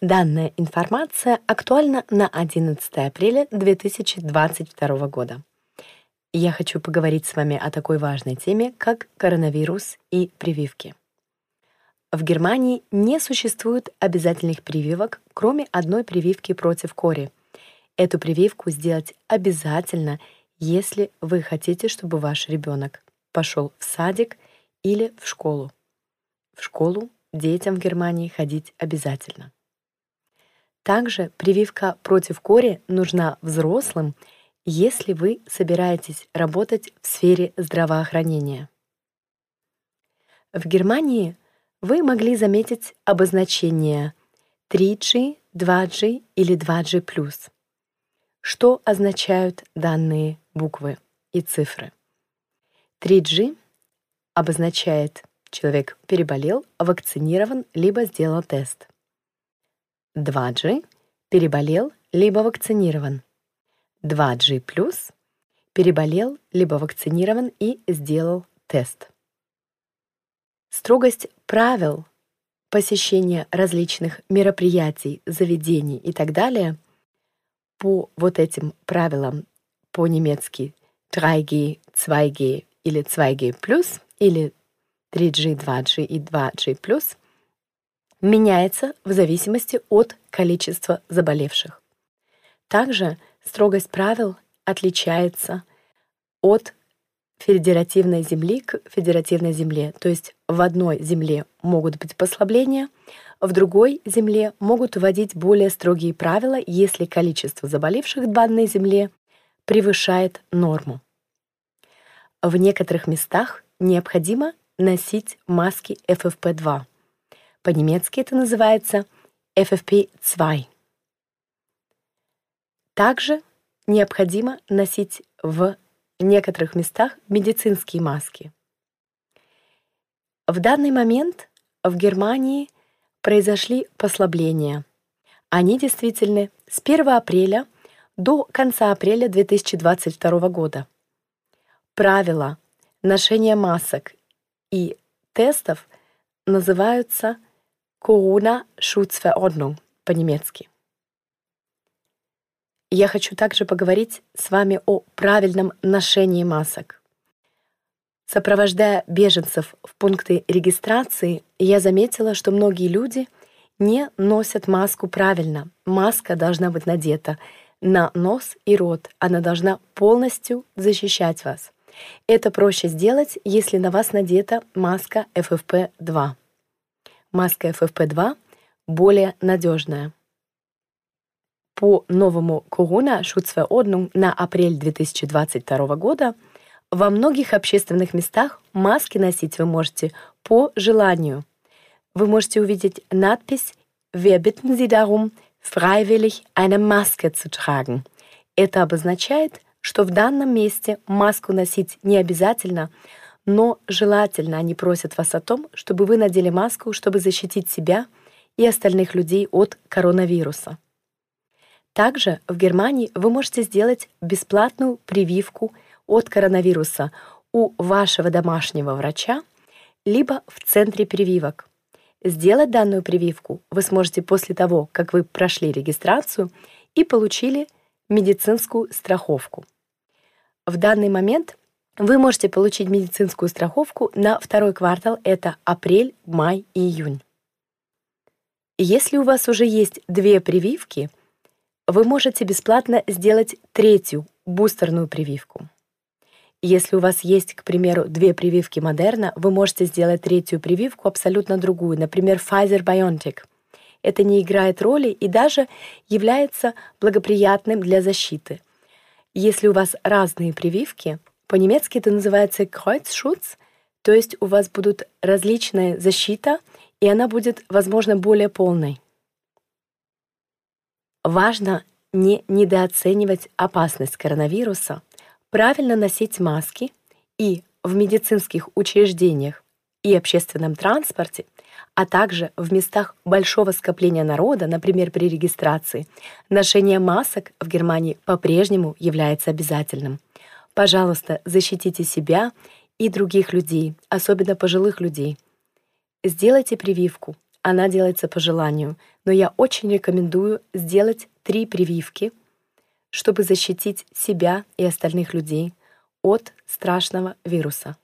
Данная информация актуальна на 11 апреля 2022 года. Я хочу поговорить с вами о такой важной теме, как коронавирус и прививки. В Германии не существует обязательных прививок, кроме одной прививки против кори. Эту прививку сделать обязательно, если вы хотите, чтобы ваш ребенок пошел в садик или в школу. В школу детям в Германии ходить обязательно. Также прививка против кори нужна взрослым, если вы собираетесь работать в сфере здравоохранения. В Германии вы могли заметить обозначение 3G, 2G или 2G+. Что означают данные буквы и цифры? 3G обозначает человек переболел, вакцинирован, либо сделал тест. 2G переболел, либо вакцинирован. 2G+, переболел, либо вакцинирован и сделал тест. Строгость правил посещения различных мероприятий, заведений и так далее по вот этим правилам по-немецки 3G, 2G или 2G+, или 3G, 2G и 2G+, меняется в зависимости от количества заболевших. Также строгость правил отличается от федеративной земли к федеративной земле. То есть в одной земле могут быть послабления, в другой земле могут вводить более строгие правила, если количество заболевших в данной земле превышает норму. В некоторых местах необходимо носить маски FFP2. По-немецки это называется FFP2. Также необходимо носить в некоторых местах медицинские маски. В данный момент в Германии произошли послабления. Они действительны с 1 апреля до конца апреля 2022 года. Правила ношения масок и тестов называются Corona-Schutzverordnung по-немецки. Я хочу также поговорить с вами о правильном ношении масок. Сопровождая беженцев в пункты регистрации, я заметила, что многие люди не носят маску правильно. Маска должна быть надета на нос и рот. Она должна полностью защищать вас. Это проще сделать, если на вас надета маска FFP2. Маска FFP2 более надежная по новому Corona-Schutzverordnung на апрель 2022 года во многих общественных местах маски носить вы можете по желанию. Вы можете увидеть надпись «Wir bitten Sie darum, freiwillig eine Maske zu tragen». Это обозначает, что в данном месте маску носить не обязательно, но желательно они просят вас о том, чтобы вы надели маску, чтобы защитить себя и остальных людей от коронавируса. Также в Германии вы можете сделать бесплатную прививку от коронавируса у вашего домашнего врача, либо в центре прививок. Сделать данную прививку вы сможете после того, как вы прошли регистрацию и получили медицинскую страховку. В данный момент вы можете получить медицинскую страховку на второй квартал, это апрель, май и июнь. Если у вас уже есть две прививки – вы можете бесплатно сделать третью бустерную прививку. Если у вас есть, к примеру, две прививки Модерна, вы можете сделать третью прививку абсолютно другую, например, Pfizer-BioNTech. Это не играет роли и даже является благоприятным для защиты. Если у вас разные прививки, по-немецки это называется Kreuzschutz, то есть у вас будут различная защита, и она будет, возможно, более полной. Важно не недооценивать опасность коронавируса, правильно носить маски и в медицинских учреждениях и общественном транспорте, а также в местах большого скопления народа, например, при регистрации, ношение масок в Германии по-прежнему является обязательным. Пожалуйста, защитите себя и других людей, особенно пожилых людей. Сделайте прививку, она делается по желанию, но я очень рекомендую сделать три прививки, чтобы защитить себя и остальных людей от страшного вируса.